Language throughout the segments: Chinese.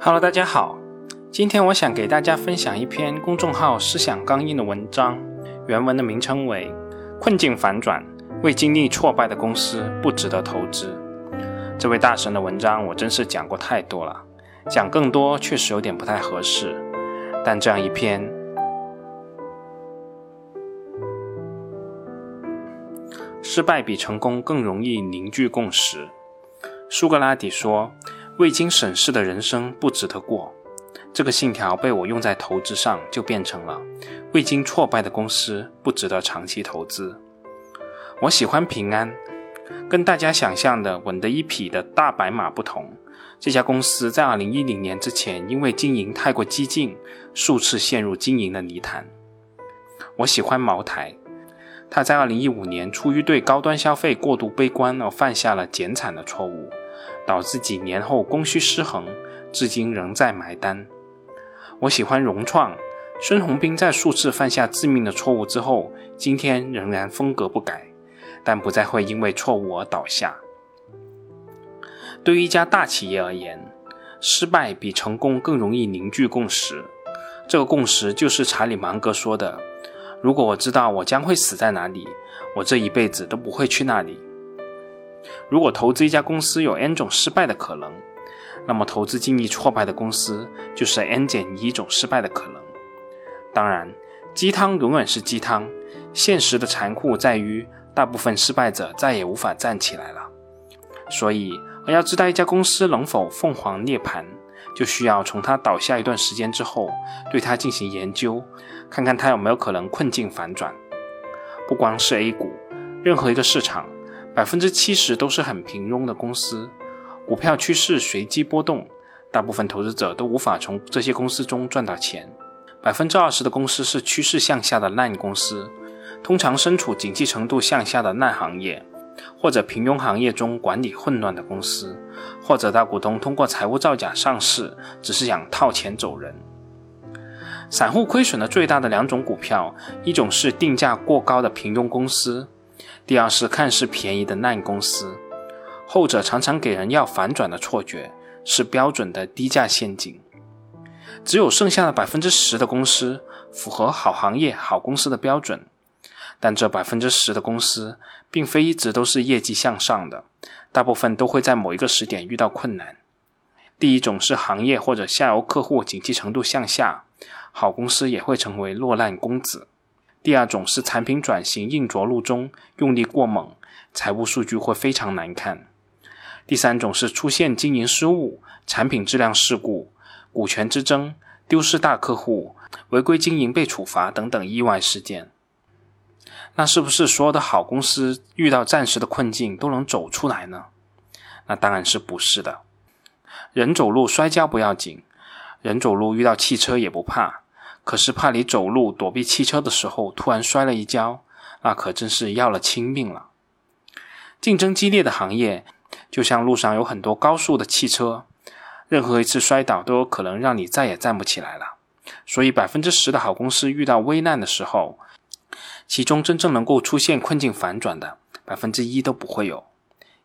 Hello，大家好，今天我想给大家分享一篇公众号思想刚硬的文章，原文的名称为《困境反转，未经历挫败的公司不值得投资》。这位大神的文章我真是讲过太多了，讲更多确实有点不太合适，但这样一篇，失败比成功更容易凝聚共识。苏格拉底说：“未经审视的人生不值得过。”这个信条被我用在投资上，就变成了：“未经挫败的公司不值得长期投资。”我喜欢平安，跟大家想象的稳得一匹的大白马不同。这家公司在2010年之前，因为经营太过激进，数次陷入经营的泥潭。我喜欢茅台。他在2015年出于对高端消费过度悲观而犯下了减产的错误。导致几年后供需失衡，至今仍在埋单。我喜欢融创，孙宏斌在数次犯下致命的错误之后，今天仍然风格不改，但不再会因为错误而倒下。对于一家大企业而言，失败比成功更容易凝聚共识。这个共识就是查理芒格说的：“如果我知道我将会死在哪里，我这一辈子都不会去那里。”如果投资一家公司有 n 种失败的可能，那么投资经历挫败的公司就是 n 减一种失败的可能。当然，鸡汤永远是鸡汤，现实的残酷在于，大部分失败者再也无法站起来了。所以，要知道一家公司能否凤凰涅槃，就需要从它倒下一段时间之后，对它进行研究，看看它有没有可能困境反转。不光是 A 股，任何一个市场。百分之七十都是很平庸的公司，股票趋势随机波动，大部分投资者都无法从这些公司中赚到钱。百分之二十的公司是趋势向下的烂公司，通常身处景气程度向下的烂行业，或者平庸行业中管理混乱的公司，或者大股东通过财务造假上市，只是想套钱走人。散户亏损的最大的两种股票，一种是定价过高的平庸公司。第二是看似便宜的烂公司，后者常常给人要反转的错觉，是标准的低价陷阱。只有剩下的百分之十的公司符合好行业、好公司的标准，但这百分之十的公司并非一直都是业绩向上的，大部分都会在某一个时点遇到困难。第一种是行业或者下游客户景气程度向下，好公司也会成为落难公子。第二种是产品转型硬着陆中用力过猛，财务数据会非常难看。第三种是出现经营失误、产品质量事故、股权之争、丢失大客户、违规经营被处罚等等意外事件。那是不是所有的好公司遇到暂时的困境都能走出来呢？那当然是不是的。人走路摔跤不要紧，人走路遇到汽车也不怕。可是怕你走路躲避汽车的时候突然摔了一跤，那可真是要了亲命了。竞争激烈的行业，就像路上有很多高速的汽车，任何一次摔倒都有可能让你再也站不起来了。所以百分之十的好公司遇到危难的时候，其中真正能够出现困境反转的百分之一都不会有。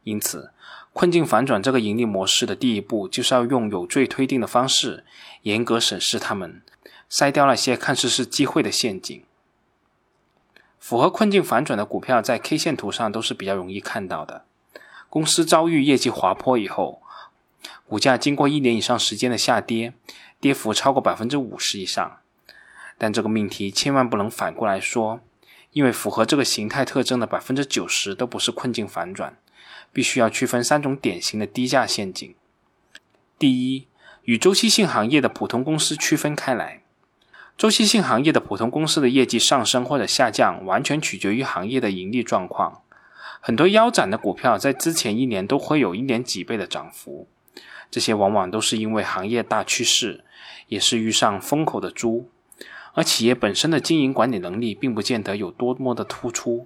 因此，困境反转这个盈利模式的第一步，就是要用有罪推定的方式，严格审视他们。筛掉那些看似是机会的陷阱。符合困境反转的股票，在 K 线图上都是比较容易看到的。公司遭遇业绩滑坡以后，股价经过一年以上时间的下跌，跌幅超过百分之五十以上。但这个命题千万不能反过来说，因为符合这个形态特征的百分之九十都不是困境反转，必须要区分三种典型的低价陷阱。第一，与周期性行业的普通公司区分开来。周期性行业的普通公司的业绩上升或者下降，完全取决于行业的盈利状况。很多腰斩的股票在之前一年都会有一年几倍的涨幅，这些往往都是因为行业大趋势，也是遇上风口的猪。而企业本身的经营管理能力并不见得有多么的突出。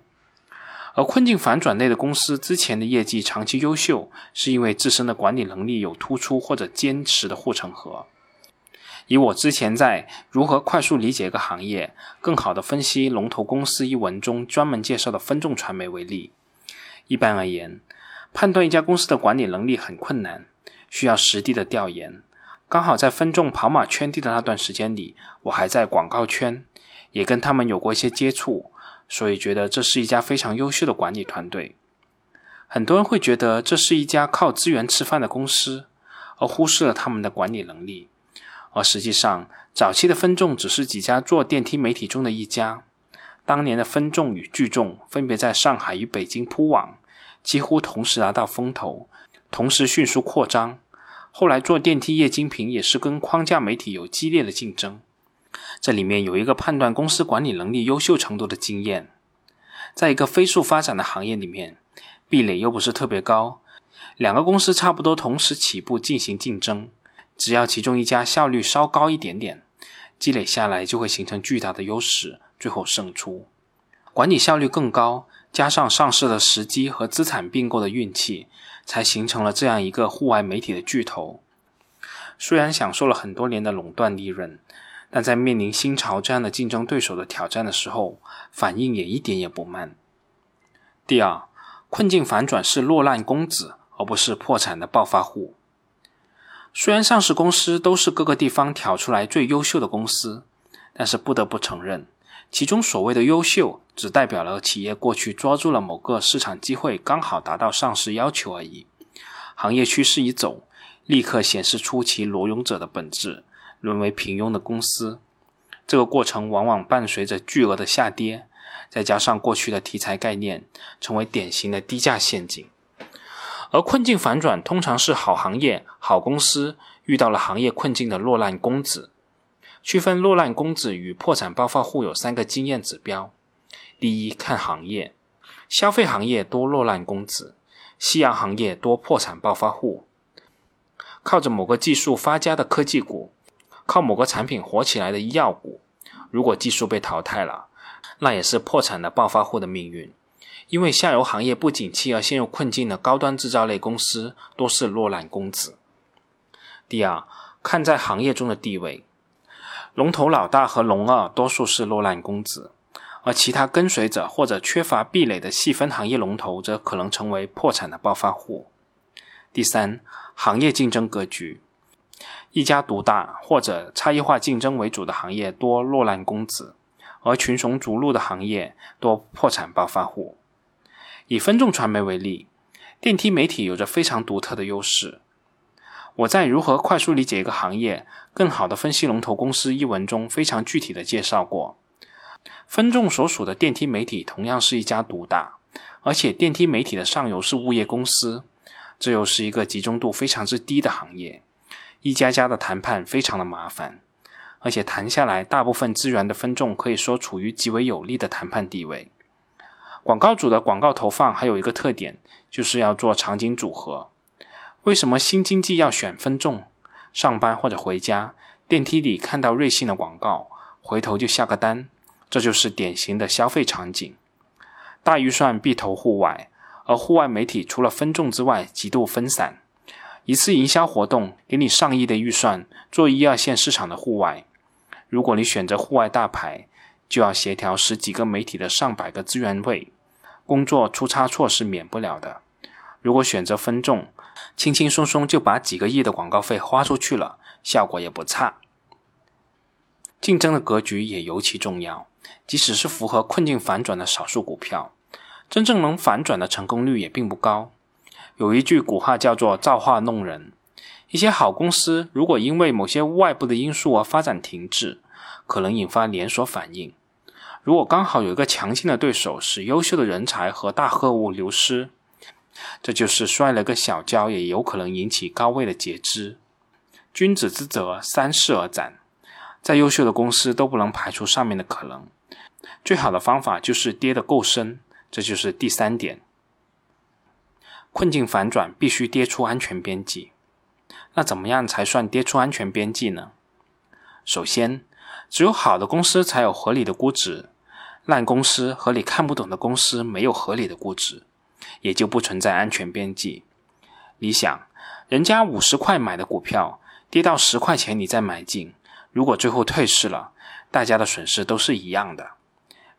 而困境反转类的公司之前的业绩长期优秀，是因为自身的管理能力有突出或者坚实的护城河。以我之前在《如何快速理解一个行业，更好的分析龙头公司》一文中专门介绍的分众传媒为例，一般而言，判断一家公司的管理能力很困难，需要实地的调研，刚好在分众跑马圈地的那段时间里，我还在广告圈，也跟他们有过一些接触，所以觉得这是一家非常优秀的管理团队。很多人会觉得这是一家靠资源吃饭的公司，而忽视了他们的管理能力。而实际上，早期的分众只是几家做电梯媒体中的一家。当年的分众与聚众分别在上海与北京铺网，几乎同时拿到风头，同时迅速扩张。后来做电梯液晶屏也是跟框架媒体有激烈的竞争。这里面有一个判断公司管理能力优秀程度的经验。在一个飞速发展的行业里面，壁垒又不是特别高，两个公司差不多同时起步进行竞争。只要其中一家效率稍高一点点，积累下来就会形成巨大的优势，最后胜出。管理效率更高，加上上市的时机和资产并购的运气，才形成了这样一个户外媒体的巨头。虽然享受了很多年的垄断利润，但在面临新潮这样的竞争对手的挑战的时候，反应也一点也不慢。第二，困境反转是落难公子，而不是破产的暴发户。虽然上市公司都是各个地方挑出来最优秀的公司，但是不得不承认，其中所谓的优秀，只代表了企业过去抓住了某个市场机会，刚好达到上市要求而已。行业趋势一走，立刻显示出其裸泳者的本质，沦为平庸的公司。这个过程往往伴随着巨额的下跌，再加上过去的题材概念，成为典型的低价陷阱。而困境反转通常是好行业、好公司遇到了行业困境的落难公子。区分落难公子与破产暴发户有三个经验指标：第一，看行业，消费行业多落难公子，夕阳行业多破产暴发户。靠着某个技术发家的科技股，靠某个产品火起来的医药股，如果技术被淘汰了，那也是破产的暴发户的命运。因为下游行业不景气而陷入困境的高端制造类公司多是落难公子。第二，看在行业中的地位，龙头老大和龙二多数是落难公子，而其他跟随者或者缺乏壁垒的细分行业龙头则可能成为破产的暴发户。第三，行业竞争格局，一家独大或者差异化竞争为主的行业多落难公子，而群雄逐鹿的行业多破产暴发户。以分众传媒为例，电梯媒体有着非常独特的优势。我在《如何快速理解一个行业，更好的分析龙头公司》一文中非常具体的介绍过，分众所属的电梯媒体同样是一家独大，而且电梯媒体的上游是物业公司，这又是一个集中度非常之低的行业，一家家的谈判非常的麻烦，而且谈下来，大部分资源的分众可以说处于极为有利的谈判地位。广告主的广告投放还有一个特点，就是要做场景组合。为什么新经济要选分众？上班或者回家，电梯里看到瑞幸的广告，回头就下个单，这就是典型的消费场景。大预算必投户外，而户外媒体除了分众之外，极度分散。一次营销活动给你上亿的预算，做一二线市场的户外，如果你选择户外大牌。就要协调十几个媒体的上百个资源位，工作出差错是免不了的。如果选择分众，轻轻松松就把几个亿的广告费花出去了，效果也不差。竞争的格局也尤其重要，即使是符合困境反转的少数股票，真正能反转的成功率也并不高。有一句古话叫做“造化弄人”，一些好公司如果因为某些外部的因素而发展停滞，可能引发连锁反应。如果刚好有一个强劲的对手，使优秀的人才和大客户流失，这就是摔了个小跤，也有可能引起高位的截肢。君子之泽，三世而斩。再优秀的公司都不能排除上面的可能。最好的方法就是跌得够深，这就是第三点。困境反转必须跌出安全边际。那怎么样才算跌出安全边际呢？首先，只有好的公司才有合理的估值。烂公司和你看不懂的公司没有合理的估值，也就不存在安全边际。你想，人家五十块买的股票跌到十块钱，你再买进，如果最后退市了，大家的损失都是一样的。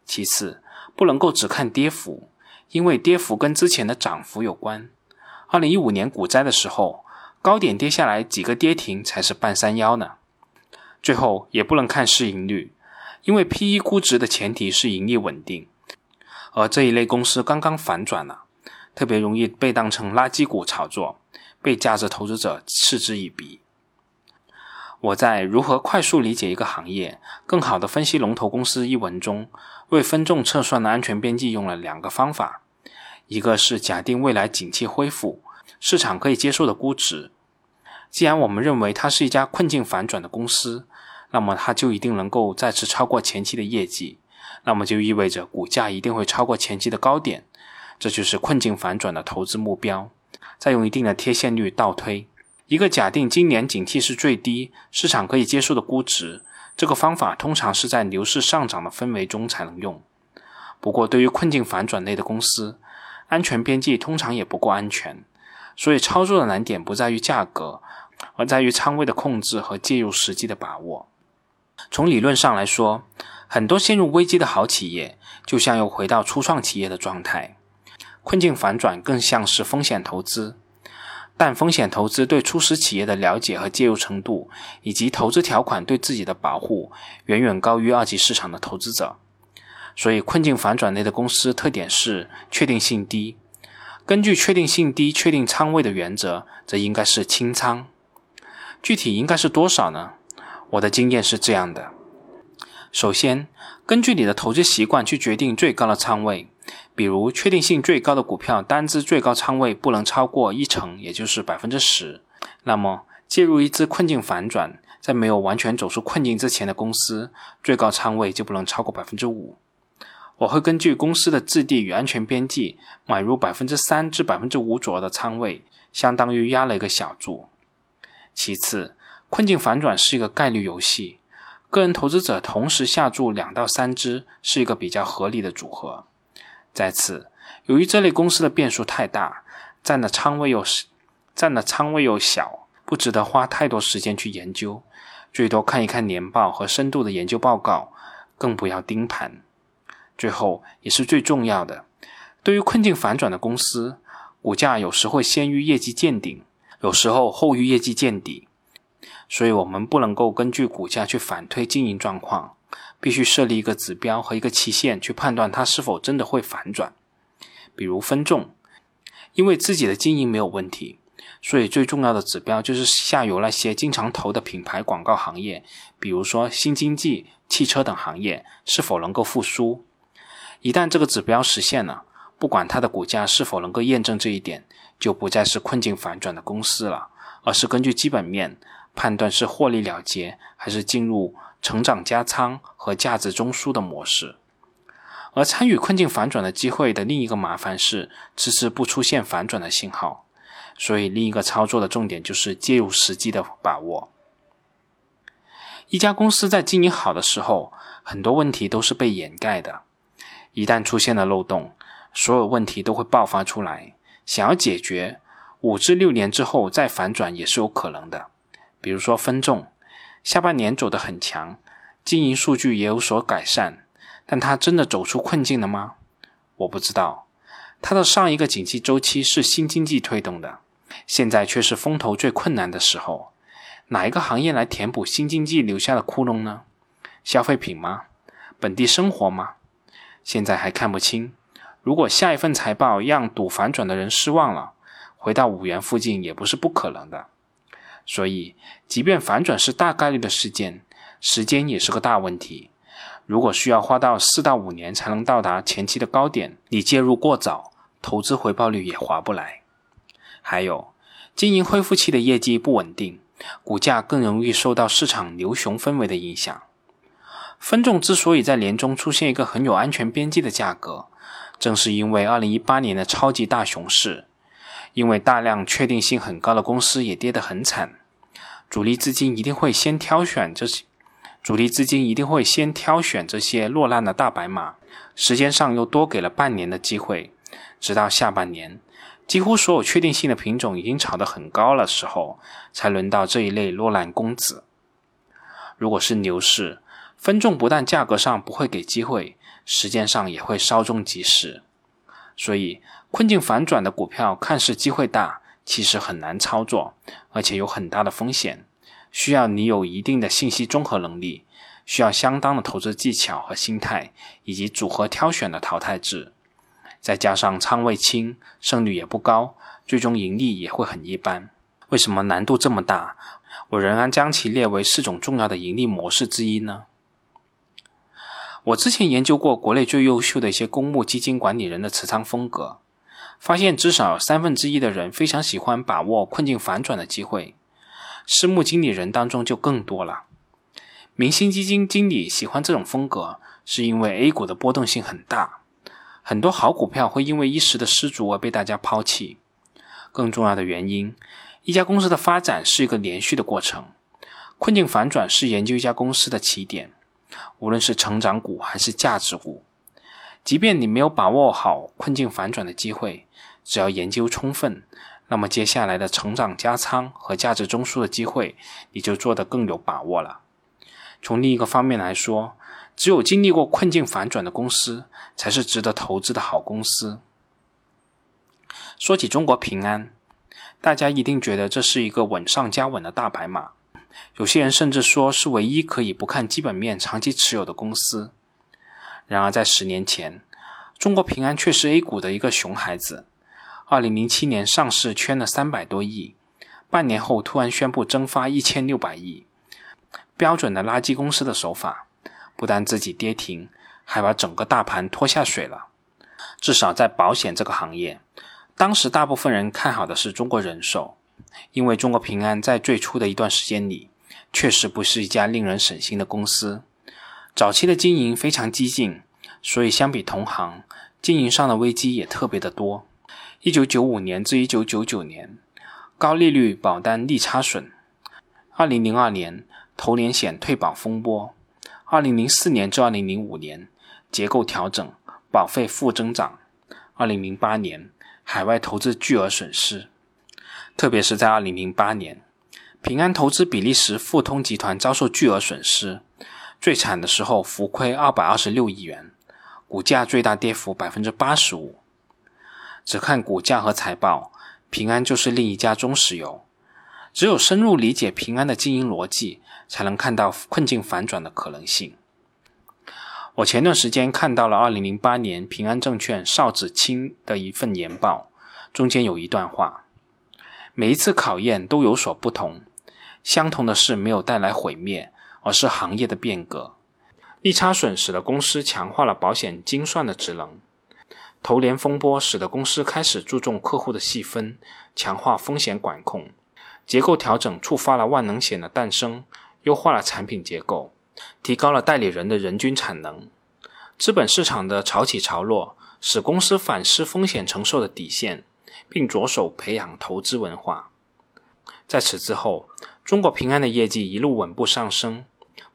其次，不能够只看跌幅，因为跌幅跟之前的涨幅有关。二零一五年股灾的时候，高点跌下来几个跌停才是半山腰呢。最后也不能看市盈率，因为 P/E 估值的前提是盈利稳定，而这一类公司刚刚反转了，特别容易被当成垃圾股炒作，被价值投资者嗤之以鼻。我在《如何快速理解一个行业，更好的分析龙头公司》一文中，为分众测算的安全边际用了两个方法，一个是假定未来景气恢复，市场可以接受的估值。既然我们认为它是一家困境反转的公司，那么它就一定能够再次超过前期的业绩，那么就意味着股价一定会超过前期的高点，这就是困境反转的投资目标。再用一定的贴现率倒推。一个假定今年景气是最低，市场可以接受的估值，这个方法通常是在牛市上涨的氛围中才能用。不过，对于困境反转类的公司，安全边际通常也不够安全，所以操作的难点不在于价格，而在于仓位的控制和介入时机的把握。从理论上来说，很多陷入危机的好企业，就像又回到初创企业的状态。困境反转更像是风险投资。但风险投资对初始企业的了解和介入程度，以及投资条款对自己的保护，远远高于二级市场的投资者。所以，困境反转类的公司特点是确定性低。根据确定性低确定仓位的原则，则应该是清仓。具体应该是多少呢？我的经验是这样的：首先，根据你的投资习惯去决定最高的仓位。比如，确定性最高的股票单只最高仓位不能超过一成，也就是百分之十。那么，介入一只困境反转，在没有完全走出困境之前的公司，最高仓位就不能超过百分之五。我会根据公司的质地与安全边际，买入百分之三至百分之五左右的仓位，相当于压了一个小注。其次，困境反转是一个概率游戏，个人投资者同时下注两到三只，是一个比较合理的组合。再次，由于这类公司的变数太大，占的仓位又占的仓位又小，不值得花太多时间去研究，最多看一看年报和深度的研究报告，更不要盯盘。最后也是最重要的，对于困境反转的公司，股价有时会先于业绩见顶，有时候后于业绩见底，所以我们不能够根据股价去反推经营状况。必须设立一个指标和一个期限去判断它是否真的会反转。比如分众，因为自己的经营没有问题，所以最重要的指标就是下游那些经常投的品牌广告行业，比如说新经济、汽车等行业是否能够复苏。一旦这个指标实现了，不管它的股价是否能够验证这一点，就不再是困境反转的公司了，而是根据基本面判断是获利了结还是进入。成长加仓和价值中枢的模式，而参与困境反转的机会的另一个麻烦是迟迟不出现反转的信号，所以另一个操作的重点就是介入时机的把握。一家公司在经营好的时候，很多问题都是被掩盖的，一旦出现了漏洞，所有问题都会爆发出来。想要解决，五至六年之后再反转也是有可能的，比如说分众。下半年走得很强，经营数据也有所改善，但它真的走出困境了吗？我不知道。它的上一个景气周期是新经济推动的，现在却是风投最困难的时候。哪一个行业来填补新经济留下的窟窿呢？消费品吗？本地生活吗？现在还看不清。如果下一份财报让赌反转的人失望了，回到五元附近也不是不可能的。所以，即便反转是大概率的事件，时间也是个大问题。如果需要花到四到五年才能到达前期的高点，你介入过早，投资回报率也划不来。还有，经营恢复期的业绩不稳定，股价更容易受到市场牛熊氛围的影响。分众之所以在年中出现一个很有安全边际的价格，正是因为二零一八年的超级大熊市。因为大量确定性很高的公司也跌得很惨，主力资金一定会先挑选这些，主力资金一定会先挑选这些落难的大白马，时间上又多给了半年的机会，直到下半年，几乎所有确定性的品种已经炒得很高了时候，才轮到这一类落难公子。如果是牛市，分众不但价格上不会给机会，时间上也会稍纵即逝，所以。困境反转的股票看似机会大，其实很难操作，而且有很大的风险，需要你有一定的信息综合能力，需要相当的投资技巧和心态，以及组合挑选的淘汰制，再加上仓位轻，胜率也不高，最终盈利也会很一般。为什么难度这么大？我仍然将其列为四种重要的盈利模式之一呢？我之前研究过国内最优秀的一些公募基金管理人的持仓风格，发现至少三分之一的人非常喜欢把握困境反转的机会，私募经理人当中就更多了。明星基金经理喜欢这种风格，是因为 A 股的波动性很大，很多好股票会因为一时的失足而被大家抛弃。更重要的原因。一家公司的发展是一个连续的过程，困境反转是研究一家公司的起点。无论是成长股还是价值股，即便你没有把握好困境反转的机会，只要研究充分，那么接下来的成长加仓和价值中枢的机会，你就做得更有把握了。从另一个方面来说，只有经历过困境反转的公司，才是值得投资的好公司。说起中国平安。大家一定觉得这是一个稳上加稳的大白马，有些人甚至说是唯一可以不看基本面长期持有的公司。然而，在十年前，中国平安却是 A 股的一个熊孩子。二零零七年上市圈了三百多亿，半年后突然宣布蒸发一千六百亿，标准的垃圾公司的手法，不但自己跌停，还把整个大盘拖下水了。至少在保险这个行业。当时大部分人看好的是中国人寿，因为中国平安在最初的一段时间里，确实不是一家令人省心的公司。早期的经营非常激进，所以相比同行，经营上的危机也特别的多。一九九五年至一九九九年，高利率保单利差损；二零零二年，投连险退保风波；二零零四年至二零零五年，结构调整，保费负增长；二零零八年。海外投资巨额损失，特别是在二零零八年，平安投资比利时富通集团遭受巨额损失，最惨的时候浮亏二百二十六亿元，股价最大跌幅百分之八十五。只看股价和财报，平安就是另一家中石油。只有深入理解平安的经营逻辑，才能看到困境反转的可能性。我前段时间看到了2008年平安证券邵子清的一份研报，中间有一段话：每一次考验都有所不同，相同的是没有带来毁灭，而是行业的变革。利差损使得公司强化了保险精算的职能，投连风波使得公司开始注重客户的细分，强化风险管控，结构调整触发了万能险的诞生，优化了产品结构。提高了代理人的人均产能，资本市场的潮起潮落使公司反思风险承受的底线，并着手培养投资文化。在此之后，中国平安的业绩一路稳步上升，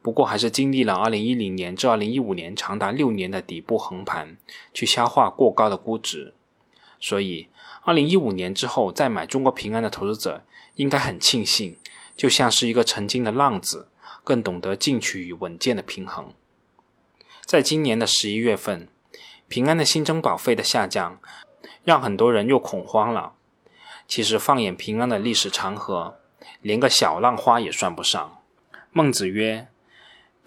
不过还是经历了2010年至2015年长达六年的底部横盘，去消化过高的估值。所以，2015年之后再买中国平安的投资者应该很庆幸，就像是一个曾经的浪子。更懂得进取与稳健的平衡。在今年的十一月份，平安的新增保费的下降，让很多人又恐慌了。其实放眼平安的历史长河，连个小浪花也算不上。孟子曰：“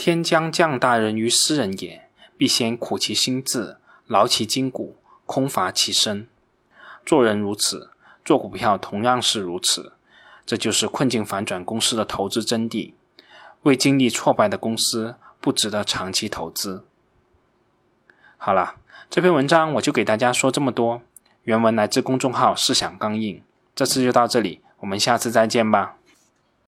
天将降大任于斯人也，必先苦其心志，劳其筋骨，空乏其身。”做人如此，做股票同样是如此。这就是困境反转公司的投资真谛。未经历挫败的公司不值得长期投资。好了，这篇文章我就给大家说这么多。原文来自公众号“思想刚硬”。这次就到这里，我们下次再见吧。